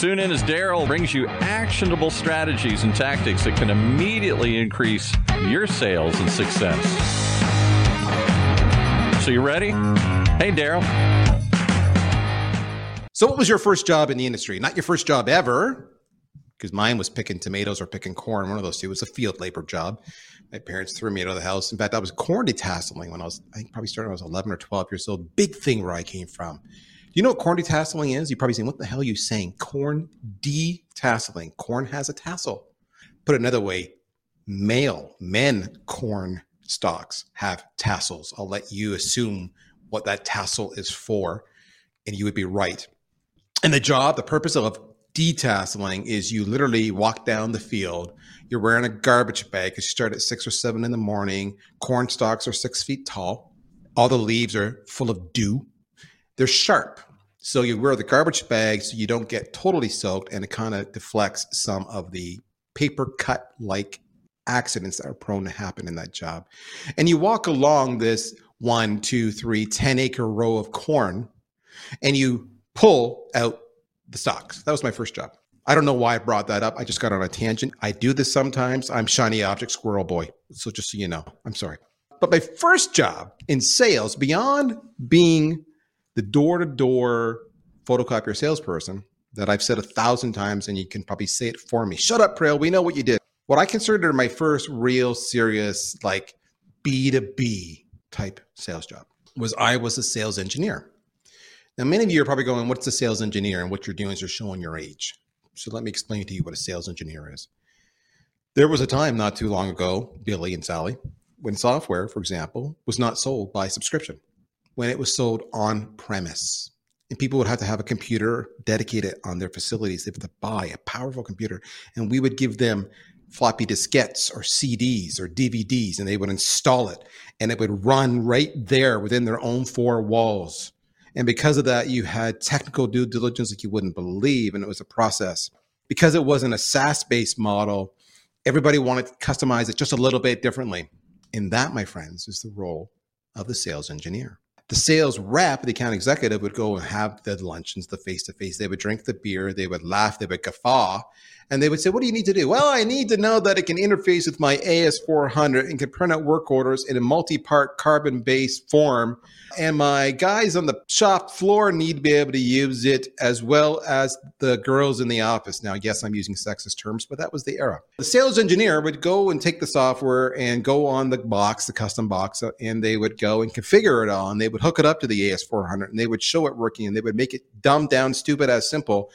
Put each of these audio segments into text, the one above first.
Tune in as Darryl brings you actionable strategies and tactics that can immediately increase your sales and success. So, you ready? Hey, Darryl. So, what was your first job in the industry? Not your first job ever, because mine was picking tomatoes or picking corn. One of those two it was a field labor job. My parents threw me out of the house. In fact, I was corn detasseling when I was, I think, probably started when I was 11 or 12 years old. Big thing where I came from. Do you know what corn detasseling is? You're probably saying, what the hell are you saying? Corn detasseling. Corn has a tassel. Put another way, male, men corn stalks have tassels. I'll let you assume what that tassel is for, and you would be right. And the job, the purpose of detasseling is you literally walk down the field. You're wearing a garbage bag because you start at six or seven in the morning. Corn stalks are six feet tall. All the leaves are full of dew they're sharp. So you wear the garbage bag so you don't get totally soaked and it kind of deflects some of the paper cut like accidents that are prone to happen in that job. And you walk along this one, two, three, 10 acre row of corn and you pull out the stalks. That was my first job. I don't know why I brought that up. I just got on a tangent. I do this sometimes. I'm shiny object squirrel boy. So just so you know, I'm sorry. But my first job in sales, beyond being the door to door photocopier salesperson that I've said a thousand times, and you can probably say it for me. Shut up, Praill. We know what you did. What I considered my first real serious, like B2B type sales job was I was a sales engineer. Now, many of you are probably going, What's a sales engineer? And what you're doing is you're showing your age. So let me explain to you what a sales engineer is. There was a time not too long ago, Billy and Sally, when software, for example, was not sold by subscription when it was sold on premise. And people would have to have a computer dedicated on their facilities. They have to buy a powerful computer. And we would give them floppy diskettes or CDs or DVDs, and they would install it. And it would run right there within their own four walls. And because of that, you had technical due diligence like you wouldn't believe. And it was a process. Because it wasn't a SaaS based model, everybody wanted to customize it just a little bit differently. And that, my friends, is the role of the sales engineer the sales rep, the account executive, would go and have the luncheons, the face to face. They would drink the beer, they would laugh, they would guffaw, and they would say, What do you need to do? Well, I need to know that it can interface with my AS400 and can print out work orders in a multi part carbon based form. And my guys on the shop floor need to be able to use it as well as the girls in the office. Now, yes, I'm using sexist terms, but that was the era. The sales engineer would go and take the software and go on the box, the custom box, and they would go and configure it all. They would hook it up to the AS400 and they would show it working and they would make it dumbed down, stupid as simple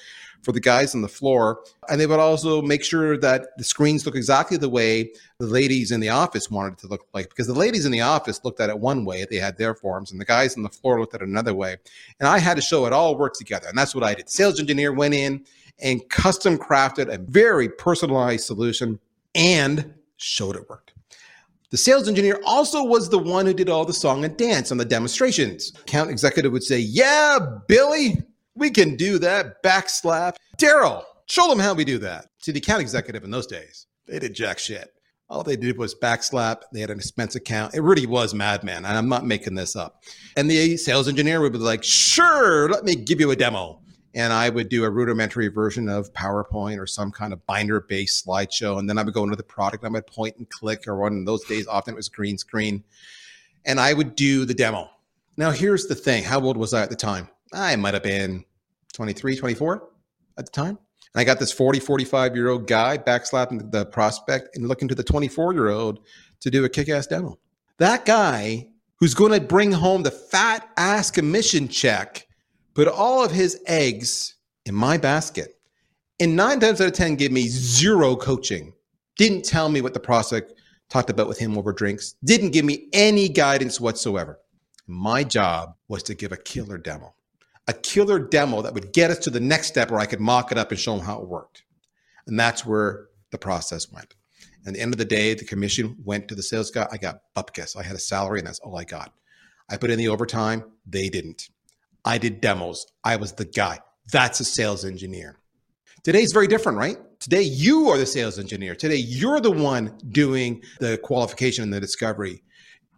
for the guys on the floor. And they would also make sure that the screens look exactly the way the ladies in the office wanted it to look like. Because the ladies in the office looked at it one way, they had their forms, and the guys on the floor looked at it another way. And I had to show it all worked together. And that's what I did. Sales engineer went in and custom crafted a very personalized solution and showed it worked. The sales engineer also was the one who did all the song and dance on the demonstrations. Account executive would say, Yeah, Billy, we can do that. Backslap. Darryl, show them how we do that. See, the account executive in those days, they did jack shit. All they did was backslap. They had an expense account. It really was Mad Men. And I'm not making this up. And the sales engineer would be like, sure, let me give you a demo. And I would do a rudimentary version of PowerPoint or some kind of binder based slideshow. And then I would go into the product. And I would point and click, or one in those days, often it was green screen. And I would do the demo. Now, here's the thing how old was I at the time? I might have been 23, 24 at the time. And I got this 40, 45 year old guy backslapping the prospect and looking to the 24 year old to do a kick ass demo. That guy who's going to bring home the fat ass commission check put all of his eggs in my basket. And nine times out of 10 gave me zero coaching. Didn't tell me what the prospect talked about with him over drinks. Didn't give me any guidance whatsoever. My job was to give a killer demo a killer demo that would get us to the next step where I could mock it up and show them how it worked. And that's where the process went. At the end of the day, the commission went to the sales guy. I got bupkis. I had a salary, and that's all I got. I put in the overtime. They didn't. I did demos. I was the guy. That's a sales engineer. Today's very different, right? Today, you are the sales engineer. Today, you're the one doing the qualification and the discovery.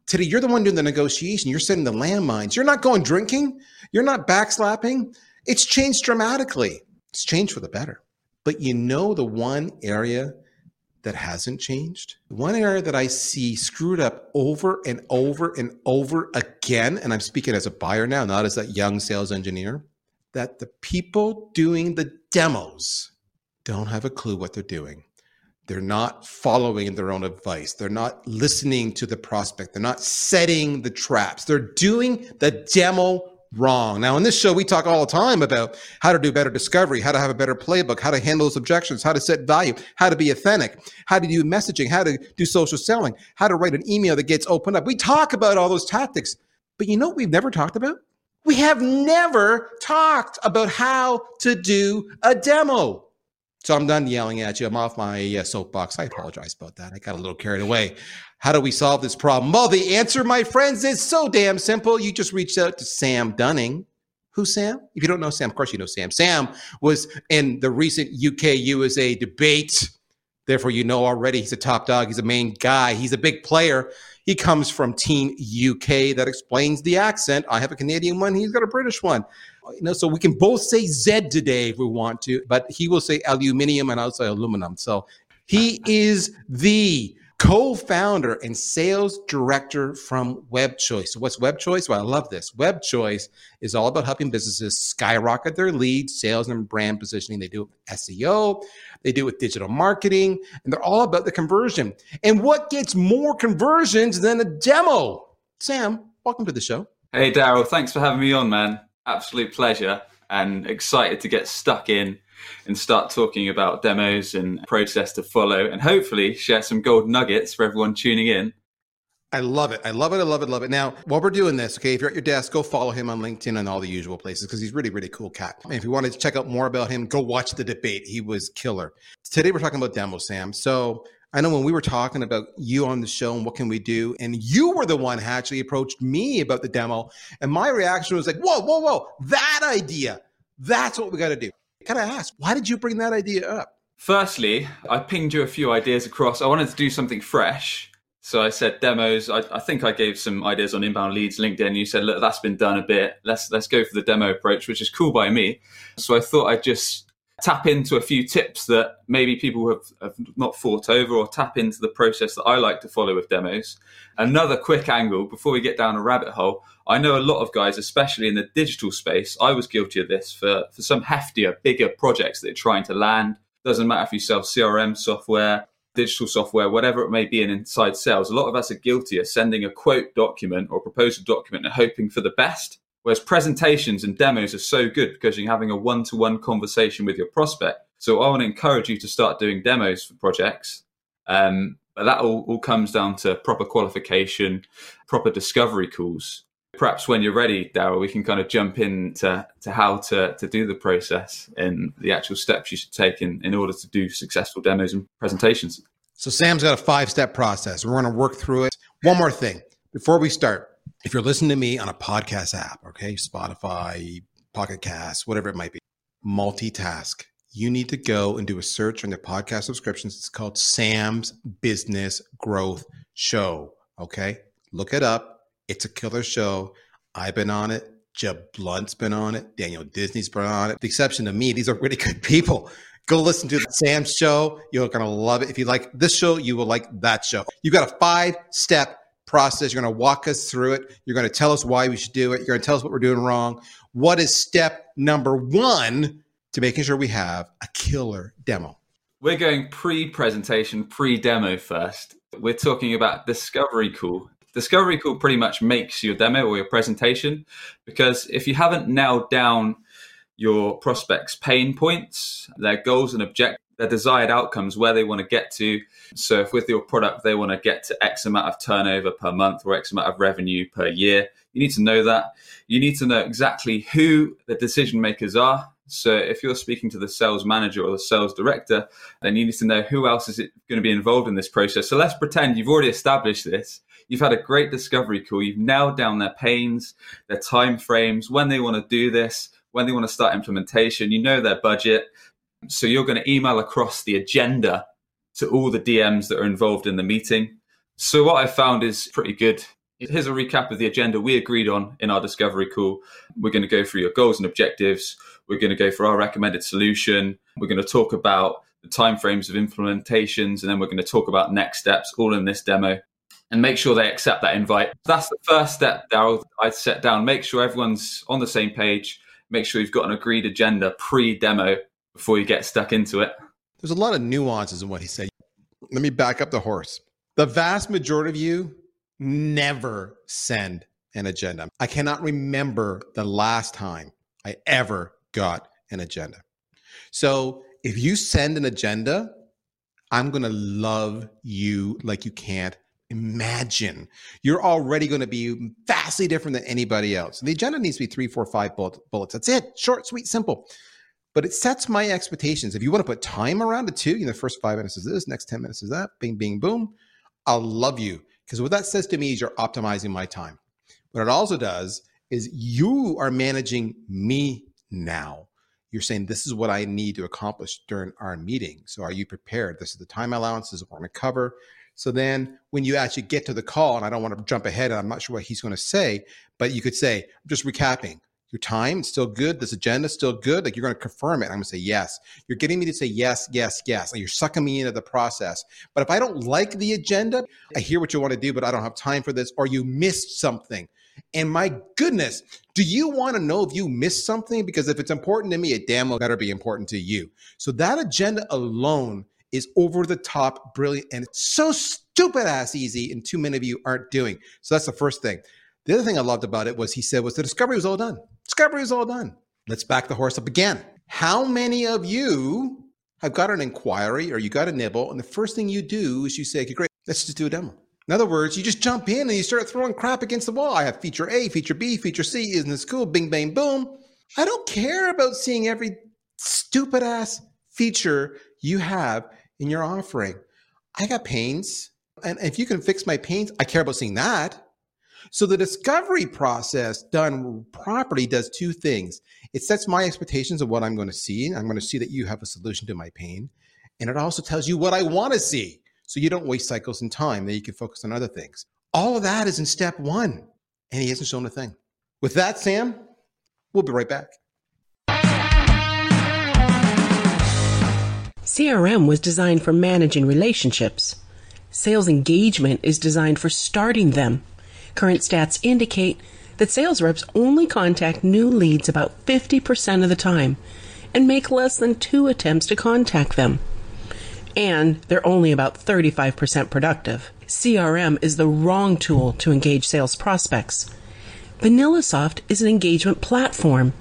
Today, you're the one doing the negotiation. You're setting the landmines. You're not going drinking. You're not backslapping. It's changed dramatically. It's changed for the better. But you know the one area that hasn't changed? One area that I see screwed up over and over and over again, and I'm speaking as a buyer now, not as that young sales engineer, that the people doing the demos don't have a clue what they're doing. They're not following their own advice. They're not listening to the prospect. They're not setting the traps. They're doing the demo wrong. Now, in this show, we talk all the time about how to do better discovery, how to have a better playbook, how to handle those objections, how to set value, how to be authentic, how to do messaging, how to do social selling, how to write an email that gets opened up. We talk about all those tactics, but you know what we've never talked about? We have never talked about how to do a demo. So I'm done yelling at you. I'm off my uh, soapbox. I apologize about that. I got a little carried away. How do we solve this problem? Well, the answer, my friends, is so damn simple. You just reach out to Sam Dunning. Who's Sam? If you don't know Sam, of course you know Sam. Sam was in the recent UK USA debate. Therefore, you know already he's a top dog. He's a main guy. He's a big player. He comes from Team UK. That explains the accent. I have a Canadian one. He's got a British one. You know, so we can both say Z today if we want to, but he will say aluminium and I'll say aluminum. So he is the co-founder and sales director from WebChoice. So what's WebChoice? Well, I love this. WebChoice is all about helping businesses skyrocket their leads, sales, and brand positioning. They do SEO, they do it with digital marketing, and they're all about the conversion. And what gets more conversions than a demo? Sam, welcome to the show. Hey, Darryl. Thanks for having me on, man. Absolute pleasure and excited to get stuck in and start talking about demos and process to follow and hopefully share some gold nuggets for everyone tuning in. I love it. I love it. I love it. Love it. Now, while we're doing this, okay, if you're at your desk, go follow him on LinkedIn and all the usual places because he's really, really cool cat. And if you wanted to check out more about him, go watch the debate. He was killer. Today we're talking about demo, Sam. So I know when we were talking about you on the show and what can we do, and you were the one who actually approached me about the demo, and my reaction was like, "Whoa, whoa, whoa! That idea! That's what we got to do." Can I ask, why did you bring that idea up? Firstly, I pinged you a few ideas across. I wanted to do something fresh. So I said demos. I, I, think I gave some ideas on inbound leads, LinkedIn. You said, look, that's been done a bit. Let's let's go for the demo approach, which is cool by me. So I thought I'd just tap into a few tips that maybe people have, have not thought over or tap into the process that I like to follow with demos. Another quick angle before we get down a rabbit hole. I know a lot of guys, especially in the digital space, I was guilty of this for, for some heftier, bigger projects that they're trying to land. Doesn't matter if you sell CRM software, digital software, whatever it may be in inside sales. A lot of us are guilty of sending a quote document or proposal document and hoping for the best Whereas presentations and demos are so good because you're having a one to one conversation with your prospect. So I want to encourage you to start doing demos for projects. Um, but that all, all comes down to proper qualification, proper discovery calls. Perhaps when you're ready, Darryl, we can kind of jump into to how to, to do the process and the actual steps you should take in, in order to do successful demos and presentations. So Sam's got a five step process. We're going to work through it. One more thing before we start if you're listening to me on a podcast app, okay, Spotify, Pocket Cast, whatever it might be, multitask. You need to go and do a search on your podcast subscriptions. It's called Sam's Business Growth Show. Okay, look it up. It's a killer show. I've been on it. Jeb Blount's been on it. Daniel Disney's been on it. The exception of me, these are really good people. Go listen to Sam's show. You're going to love it. If you like this show, you will like that show. You've got a five step process. You're going to walk us through it. You're going to tell us why we should do it. You're going to tell us what we're doing wrong. What is step number one to making sure we have a killer demo? We're going pre presentation, pre demo first. We're talking about discovery call. Discovery call pretty much makes your demo or your presentation because if you haven't nailed down your prospects' pain points, their goals and objectives, their desired outcomes, where they want to get to. So, if with your product they want to get to X amount of turnover per month or X amount of revenue per year, you need to know that. You need to know exactly who the decision makers are. So, if you're speaking to the sales manager or the sales director, then you need to know who else is going to be involved in this process. So, let's pretend you've already established this. You've had a great discovery call. You've nailed down their pains, their time frames, when they want to do this, when they want to start implementation. You know their budget. So you're going to email across the agenda to all the DMs that are involved in the meeting. So what I found is pretty good. Here's a recap of the agenda we agreed on in our discovery call. We're going to go through your goals and objectives. We're going to go for our recommended solution. We're going to talk about the timeframes of implementations, and then we're going to talk about next steps, all in this demo and make sure they accept that invite. That's the first step, Darryl. I set down. Make sure everyone's on the same page. Make sure you've got an agreed agenda pre demo before you get stuck into it. There's a lot of nuances in what he said. Let me back up the horse. The vast majority of you never send an agenda. I cannot remember the last time I ever got an agenda. So if you send an agenda, I'm going to love you like you can't imagine. You're already going to be vastly different than anybody else. The agenda needs to be three, four, five bullets. That's it. Short, sweet, simple. But it sets my expectations. If you want to put time around it too, you know, the first five minutes is this, next 10 minutes is that, bing, bing, boom. I'll love you. Because what that says to me is you're optimizing my time. What it also does is you are managing me now. You're saying this is what I need to accomplish during our meeting. So are you prepared? This is the time allowances we're going to cover. So then when you actually get to the call, and I don't want to jump ahead, and I'm not sure what he's going to say, but you could say, just recapping. Your time is still good. This agenda is still good. Like you're going to confirm it. I'm going to say yes. You're getting me to say yes, yes, yes. Like you're sucking me into the process. But if I don't like the agenda, I hear what you want to do, but I don't have time for this, or you missed something. And my goodness, do you want to know if you missed something? Because if it's important to me, it damn well better be important to you. So that agenda alone is over the top, brilliant, and it's so stupid ass easy, and too many of you aren't doing. So that's the first thing. The other thing I loved about it was he said was the discovery was all done. Discovery was all done. Let's back the horse up again. How many of you have got an inquiry or you got a nibble, and the first thing you do is you say, okay, great, let's just do a demo. In other words, you just jump in and you start throwing crap against the wall. I have feature A, feature B, feature C. Isn't this cool? Bing, bang, boom. I don't care about seeing every stupid ass feature you have in your offering. I got pains. And if you can fix my pains, I care about seeing that. So the discovery process done properly does two things. It sets my expectations of what I'm going to see. I'm going to see that you have a solution to my pain. And it also tells you what I want to see. So you don't waste cycles and time, that you can focus on other things. All of that is in step one. And he hasn't shown a thing. With that, Sam, we'll be right back. CRM was designed for managing relationships. Sales engagement is designed for starting them. Current stats indicate that sales reps only contact new leads about 50% of the time and make less than two attempts to contact them. And they're only about 35% productive. CRM is the wrong tool to engage sales prospects. VanillaSoft is an engagement platform.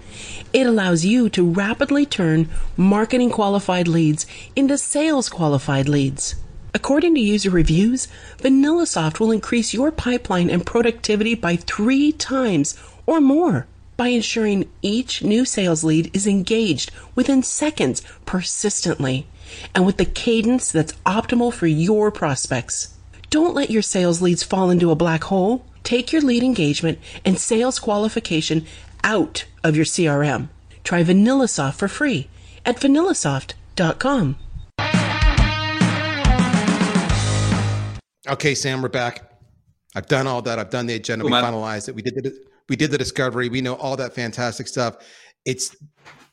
It allows you to rapidly turn marketing qualified leads into sales qualified leads. According to user reviews, VanillaSoft will increase your pipeline and productivity by three times or more by ensuring each new sales lead is engaged within seconds persistently and with the cadence that's optimal for your prospects. Don't let your sales leads fall into a black hole. Take your lead engagement and sales qualification out of your CRM. Try VanillaSoft for free at vanillasoft.com. Okay, Sam, we're back. I've done all that. I've done the agenda. Cool, we man. finalized it. We did the we did the discovery. We know all that fantastic stuff. It's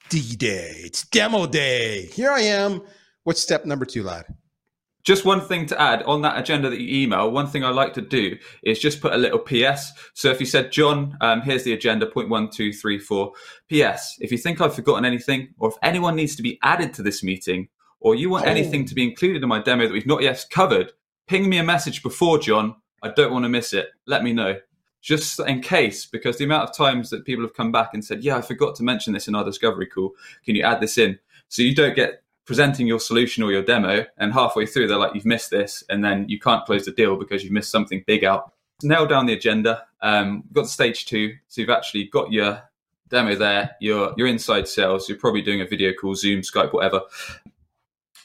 D Day. It's demo day. Here I am. What's step number two, lad? Just one thing to add on that agenda that you email. One thing I like to do is just put a little PS. So if you said, John, um, here's the agenda, point one, two, three, four. PS. If you think I've forgotten anything, or if anyone needs to be added to this meeting, or you want oh. anything to be included in my demo that we've not yet covered, ping me a message before, John. I don't want to miss it. Let me know. just in case, because the amount of times that people have come back and said, Yeah, I forgot to mention this in our discovery call. Can you add this in? So you don't get presenting your solution or your demo, and halfway through, they're like, You've missed this. And then you can't close the deal because you've missed something big out. Nail down the agenda. Um, got to stage two. So you've actually got your demo there. You're, you're inside sales. You're probably doing a video call, Zoom, Skype, whatever.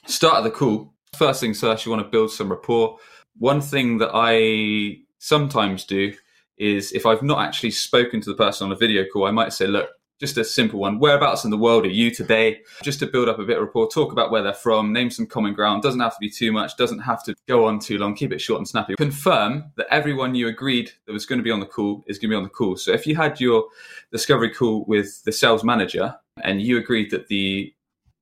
Start of the call. First things first, you want to build some rapport. One thing that I sometimes do is if I've not actually spoken to the person on a video call, I might say, look, just a simple one. Whereabouts in the world are you today? Just to build up a bit of rapport, talk about where they're from, name some common ground. Doesn't have to be too much, doesn't have to go on too long. Keep it short and snappy. Confirm that everyone you agreed that was going to be on the call is going to be on the call. So if you had your discovery call with the sales manager and you agreed that the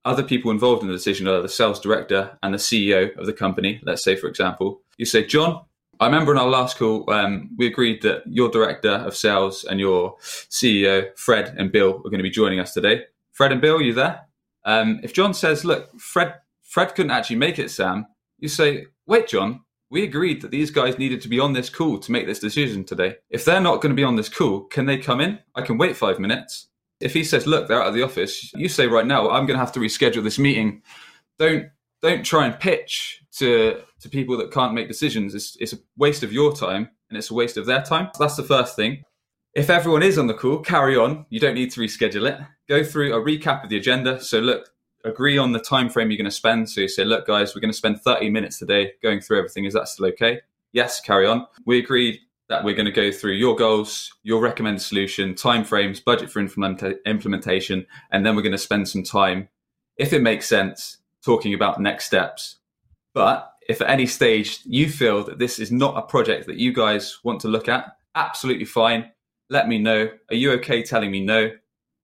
other people involved in the decision are the sales director and the CEO of the company, let's say, for example, you say, John, I remember in our last call, um, we agreed that your director of sales and your CEO, Fred and Bill, are going to be joining us today. Fred and Bill, are you there? Um, if John says, "Look, Fred, Fred couldn't actually make it," Sam, you say, "Wait, John, we agreed that these guys needed to be on this call to make this decision today. If they're not going to be on this call, can they come in? I can wait five minutes." If he says, "Look, they're out of the office," you say, "Right now, I'm going to have to reschedule this meeting." Don't don't try and pitch to to people that can't make decisions. It's, it's a waste of your time and it's a waste of their time. That's the first thing. If everyone is on the call, carry on. You don't need to reschedule it. Go through a recap of the agenda. So look, agree on the time frame you're going to spend. So you say, look, guys, we're going to spend 30 minutes today going through everything. Is that still okay? Yes, carry on. We agreed that we're going to go through your goals, your recommended solution, timeframes, budget for implement- implementation, and then we're going to spend some time, if it makes sense, talking about next steps. But if at any stage you feel that this is not a project that you guys want to look at, absolutely fine. Let me know. Are you okay telling me no?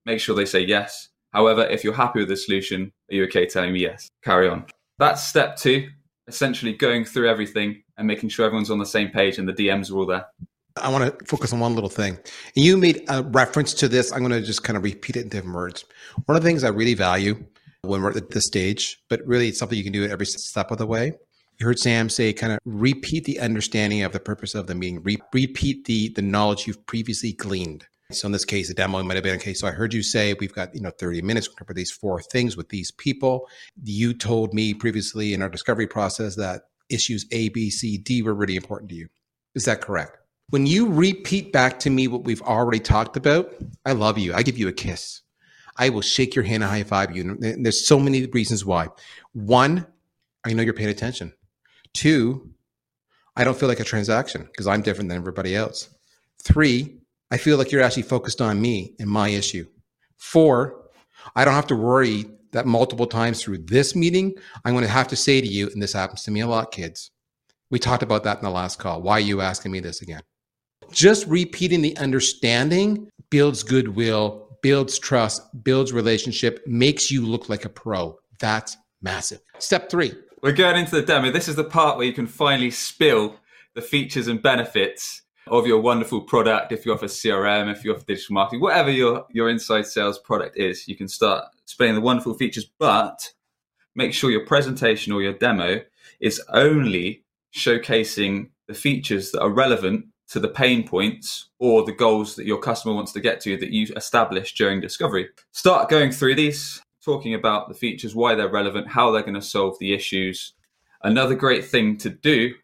Make sure they say yes. However, if you're happy with the solution, are you okay telling me yes? Carry on. That's step two, essentially going through everything and making sure everyone's on the same page and the DMs are all there. I want to focus on one little thing. You made a reference to this. I'm going to just kind of repeat it in different words. One of the things I really value when we're at this stage, but really it's something you can do at every step of the way. You heard Sam say kind of repeat the understanding of the purpose of the meeting, Re- repeat the the knowledge you've previously gleaned. So in this case, the demo might have been okay. So I heard you say we've got you know 30 minutes to cover these four things with these people. You told me previously in our discovery process that issues A, B, C, D were really important to you. Is that correct? When you repeat back to me what we've already talked about, I love you. I give you a kiss. I will shake your hand and high five you. And there's so many reasons why. One, I know you're paying attention. Two, I don't feel like a transaction because I'm different than everybody else. Three, I feel like you're actually focused on me and my issue. Four, I don't have to worry that multiple times through this meeting, I'm going to have to say to you, and this happens to me a lot, kids. We talked about that in the last call. Why are you asking me this again? Just repeating the understanding builds goodwill, builds trust, builds relationship, makes you look like a pro. That's massive. Step three. We're going into the demo. This is the part where you can finally spill the features and benefits of your wonderful product. If you offer CRM, if you offer digital marketing, whatever your, your inside sales product is, you can start spilling the wonderful features, but make sure your presentation or your demo is only showcasing the features that are relevant to the pain points or the goals that your customer wants to get to that you established during discovery. Start going through these, talking about the features, why they're relevant, how they're going to solve the issues. Another great thing to do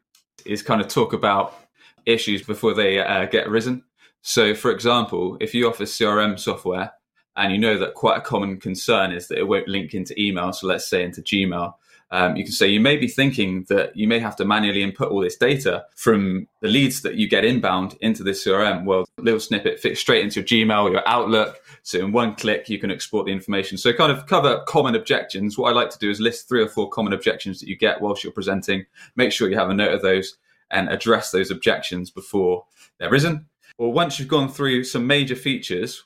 is kind of talk about issues before they uh, get risen. So, for example, if you offer CRM software and you know that quite a common concern is that it won't link into email, so let's say into Gmail, um, you can say you may be thinking that you may have to manually input all this data from the leads that you get inbound into this CRM. Well, little snippet fits straight into your Gmail your Outlook. So in one click, you can export the information. So kind of cover common objections. What I like to do is list three or four common objections that you get whilst you're presenting. Make sure you have a note of those and address those objections before they're risen. Or once you've gone through some major features,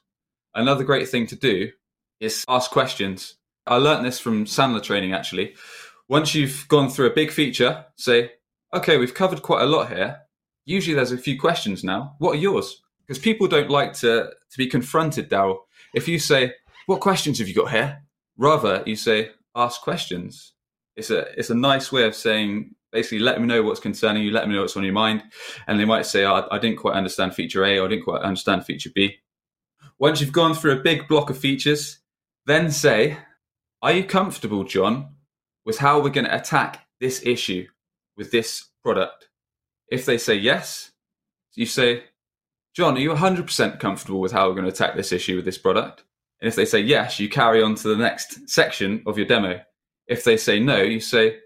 another great thing to do is ask questions. I learned this from Sandler training actually once you've gone through a big feature, say, okay, we've covered quite a lot here. Usually there's a few questions now. What are yours? Because people don't like to, to be confronted, Darryl. If you say, what questions have you got here? Rather, you say, ask questions. It's a, it's a nice way of saying, Basically, let me know what's concerning you, let me know what's on your mind. And they might say, oh, I didn't quite understand feature A, or I didn't quite understand feature B. Once you've gone through a big block of features, then say, Are you comfortable, John, with how we're going to attack this issue with this product? If they say yes, you say, John, are you 100% comfortable with how we're going to attack this issue with this product? And if they say yes, you carry on to the next section of your demo. If they say no, you say,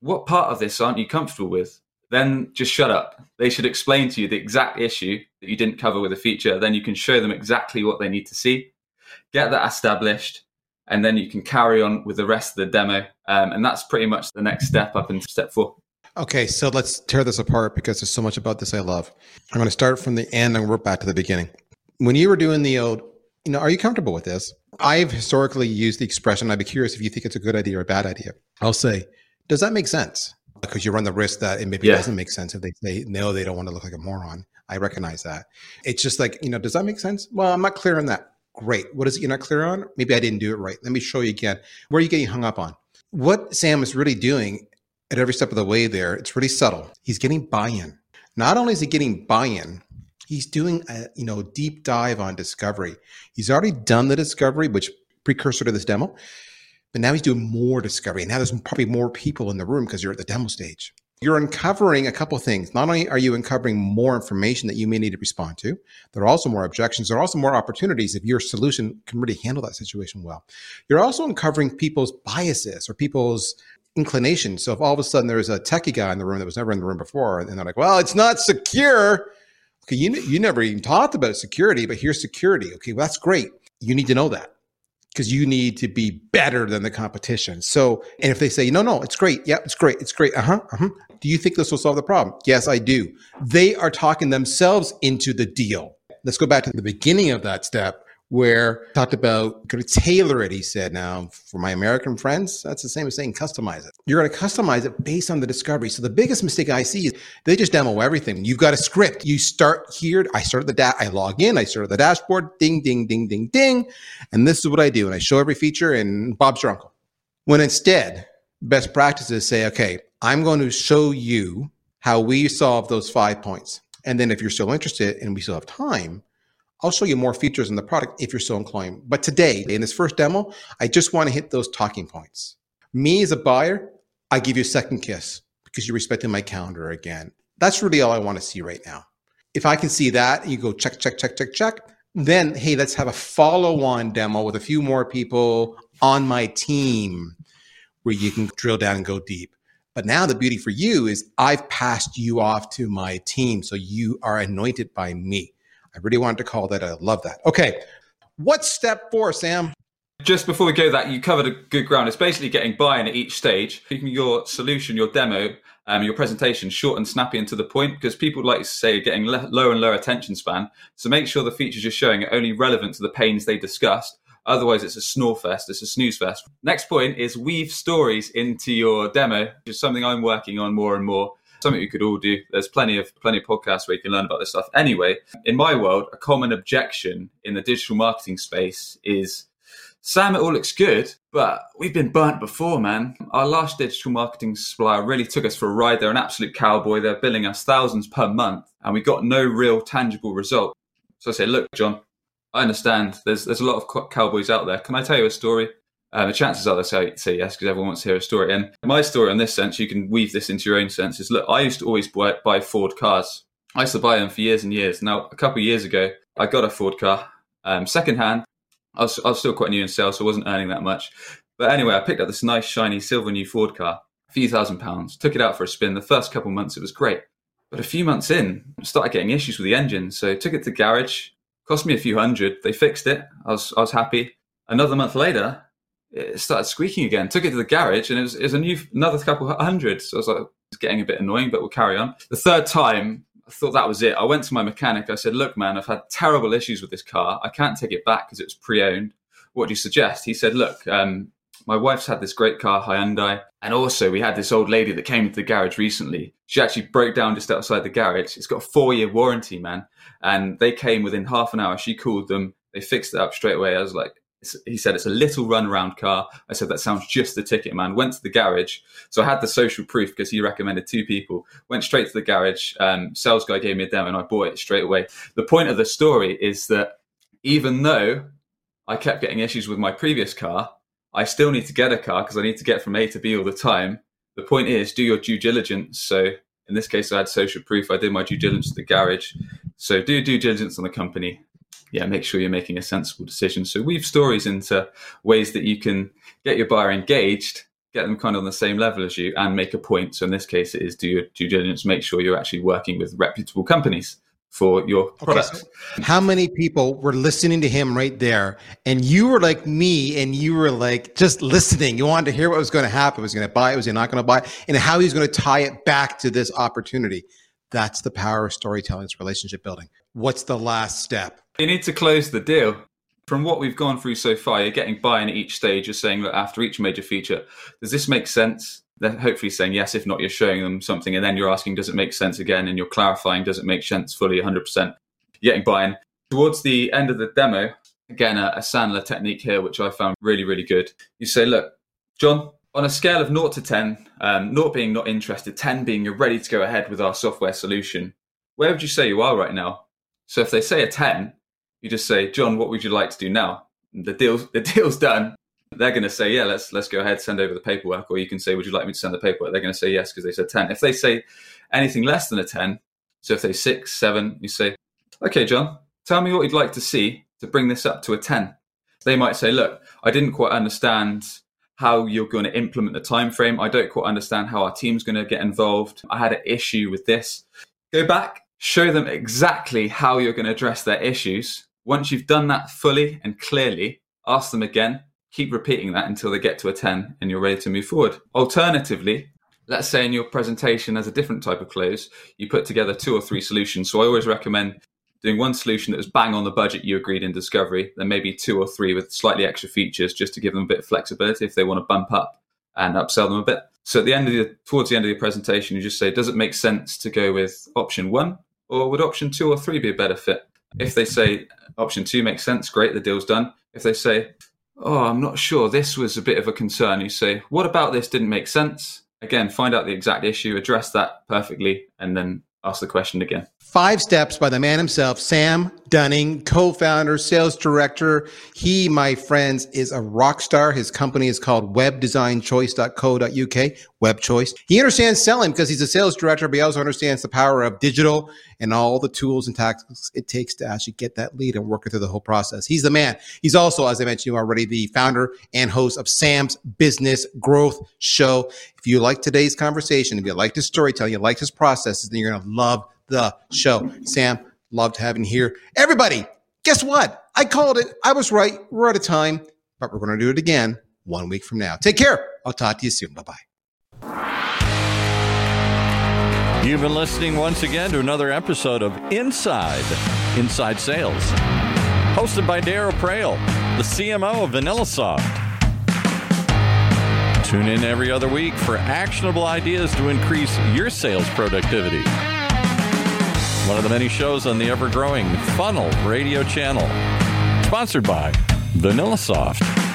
What part of this aren't you comfortable with? Then just shut up. They should explain to you the exact issue that you didn't cover with a feature. Then you can show them exactly what they need to see, get that established, and then you can carry on with the rest of the demo. Um, and that's pretty much the next step up into step four. Okay, so let's tear this apart because there's so much about this I love. I'm going to start from the end and work back to the beginning. When you were doing the old, you know, are you comfortable with this? I've historically used the expression, I'd be curious if you think it's a good idea or a bad idea. I'll say, does that make sense? Because you run the risk that it maybe yeah. doesn't make sense if they say, no, they don't want to look like a moron. I recognize that. It's just like, you know, does that make sense? Well, I'm not clear on that. Great. What is it you're not clear on? Maybe I didn't do it right. Let me show you again. Where are you getting hung up on? What Sam is really doing at every step of the way there, it's really subtle. He's getting buy-in. Not only is he getting buy-in, he's doing a you know deep dive on discovery. He's already done the discovery, which precursor to this demo, but now he's doing more discovery. And now there's probably more people in the room because you're at the demo stage. You're uncovering a couple things. Not only are you uncovering more information that you may need to respond to, there are also more objections. There are also more opportunities if your solution can really handle that situation well. You're also uncovering people's biases or people's inclination. So if all of a sudden there's a techie guy in the room that was never in the room before, and they're like, "Well, it's not secure." Okay, you you never even talked about security, but here's security. Okay, well that's great. You need to know that because you need to be better than the competition. So, and if they say, "No, no, it's great. Yeah, it's great. It's great." Uh huh. Uh-huh. Do you think this will solve the problem? Yes, I do. They are talking themselves into the deal. Let's go back to the beginning of that step where talked about going to tailor it. He said, now for my American friends, that's the same as saying customize it. You're going to customize it based on the discovery. So the biggest mistake I see is they just demo everything. You've got a script. You start here. I started the da- I log in. I started the dashboard. Ding, ding, ding, ding, ding. And this is what I do. And I show every feature and Bob's your uncle. When instead, best practices say, okay, I'm going to show you how we solve those five points. And then if you're still interested and we still have time, I'll show you more features in the product if you're so inclined. But today, in this first demo, I just want to hit those talking points. Me as a buyer, I give you a second kiss because you're respecting my calendar again. That's really all I want to see right now. If I can see that, you go check, check, check, check, check. Then, hey, let's have a follow on demo with a few more people on my team where you can drill down and go deep. But now the beauty for you is I've passed you off to my team. So you are anointed by me. I really wanted to call that. I love that. Okay. What's step four, Sam? Just before we go that, you covered a good ground. It's basically getting buy-in at each stage, keeping your solution, your demo, um, your presentation short and snappy and to the point because people like to say are getting le- lower and lower attention span. So make sure the features you're showing are only relevant to the pains they discussed. Otherwise, it's a snore fest, it's a snooze fest. Next point is weave stories into your demo, which is something I'm working on more and more something you could all do. There's plenty of plenty of podcasts where you can learn about this stuff. Anyway, in my world, a common objection in the digital marketing space is Sam, it all looks good, but we've been burnt before, man. Our last digital marketing supplier really took us for a ride. They're an absolute cowboy. They're billing us thousands per month, and we got no real tangible result. So I say, look, John, I understand. There's there's a lot of cowboys out there. Can I tell you a story? Uh, the chances are they'll say, say yes because everyone wants to hear a story. And my story, in this sense, you can weave this into your own sense. Is look, I used to always buy, buy Ford cars. I used to buy them for years and years. Now, a couple of years ago, I got a Ford car, um, secondhand. I was, I was still quite new in sales, so I wasn't earning that much. But anyway, I picked up this nice, shiny, silver new Ford car, a few thousand pounds, took it out for a spin. The first couple months, it was great. But a few months in, I started getting issues with the engine. So took it to garage, cost me a few hundred. They fixed it. I was, I was happy. Another month later, it started squeaking again. Took it to the garage, and it was, it was a new another couple hundred. So I was like, it's getting a bit annoying, but we'll carry on. The third time, I thought that was it. I went to my mechanic. I said, "Look, man, I've had terrible issues with this car. I can't take it back because it was pre-owned. What do you suggest?" He said, "Look, um, my wife's had this great car, Hyundai, and also we had this old lady that came to the garage recently. She actually broke down just outside the garage. It's got a four-year warranty, man, and they came within half an hour. She called them. They fixed it up straight away. I was like, he said it's a little runaround car. I said that sounds just the ticket, man. Went to the garage, so I had the social proof because he recommended two people. Went straight to the garage. Um, sales guy gave me a demo, and I bought it straight away. The point of the story is that even though I kept getting issues with my previous car, I still need to get a car because I need to get from A to B all the time. The point is, do your due diligence. So in this case, I had social proof. I did my due diligence at the garage. So do due diligence on the company yeah, make sure you're making a sensible decision. So weave stories into ways that you can get your buyer engaged, get them kind of on the same level as you, and make a point. So in this case, it is do your due diligence, make sure you're actually working with reputable companies for your product. Okay, so how many people were listening to him right there? And you were like me, and you were like just listening. You wanted to hear what was going to happen. Was he going to buy it? Was he not going to buy it? And how he's going to tie it back to this opportunity. That's the power of storytelling, it's relationship building. What's the last step? You need to close the deal. From what we've gone through so far, you're getting buy-in at each stage. You're saying, that after each major feature, does this make sense? They're hopefully saying yes. If not, you're showing them something, and then you're asking, does it make sense again? And you're clarifying, does it make sense fully, 100%? You're getting buy-in. Towards the end of the demo, again, a, a Sandler technique here, which I found really, really good. You say, look, John, on a scale of 0 to 10, um, 0 being not interested, 10 being you're ready to go ahead with our software solution, where would you say you are right now? So if they say a 10, you just say, John, what would you like to do now? The deal's the deal's done. They're going to say, yeah, let's let's go ahead, send over the paperwork. Or you can say, would you like me to send the paperwork? They're going to say yes because they said ten. If they say anything less than a ten, so if they six, seven, you say, okay, John, tell me what you'd like to see to bring this up to a ten. They might say, look, I didn't quite understand how you're going to implement the time frame. I don't quite understand how our team's going to get involved. I had an issue with this. Go back, show them exactly how you're going to address their issues. Once you've done that fully and clearly, ask them again. Keep repeating that until they get to a 10 and you're ready to move forward. Alternatively, let's say in your presentation as a different type of close, you put together two or three solutions. So I always recommend doing one solution that was bang on the budget you agreed in discovery, then maybe two or three with slightly extra features just to give them a bit of flexibility if they want to bump up and upsell them a bit. So at the end of the towards the end of your presentation, you just say, does it make sense to go with option one or would option two or three be a better fit? If they say option two makes sense, great, the deal's done. If they say, oh, I'm not sure, this was a bit of a concern, you say, what about this didn't make sense? Again, find out the exact issue, address that perfectly, and then ask the question again. Five steps by the man himself, Sam Dunning, co founder, sales director. He, my friends, is a rock star. His company is called webdesignchoice.co.uk, Web Choice. He understands selling because he's a sales director, but he also understands the power of digital and all the tools and tactics it takes to actually get that lead and work it through the whole process. He's the man. He's also, as I mentioned already, the founder and host of Sam's Business Growth Show. If you like today's conversation, if you like his storytelling, you like his processes, then you're going to love the show. Sam, loved having here. Everybody, guess what? I called it. I was right. We're out of time, but we're going to do it again one week from now. Take care. I'll talk to you soon. Bye bye. You've been listening once again to another episode of Inside Inside Sales, hosted by Darryl Praill, the CMO of VanillaSoft. Tune in every other week for actionable ideas to increase your sales productivity one of the many shows on the ever growing Funnel radio channel. Sponsored by VanillaSoft.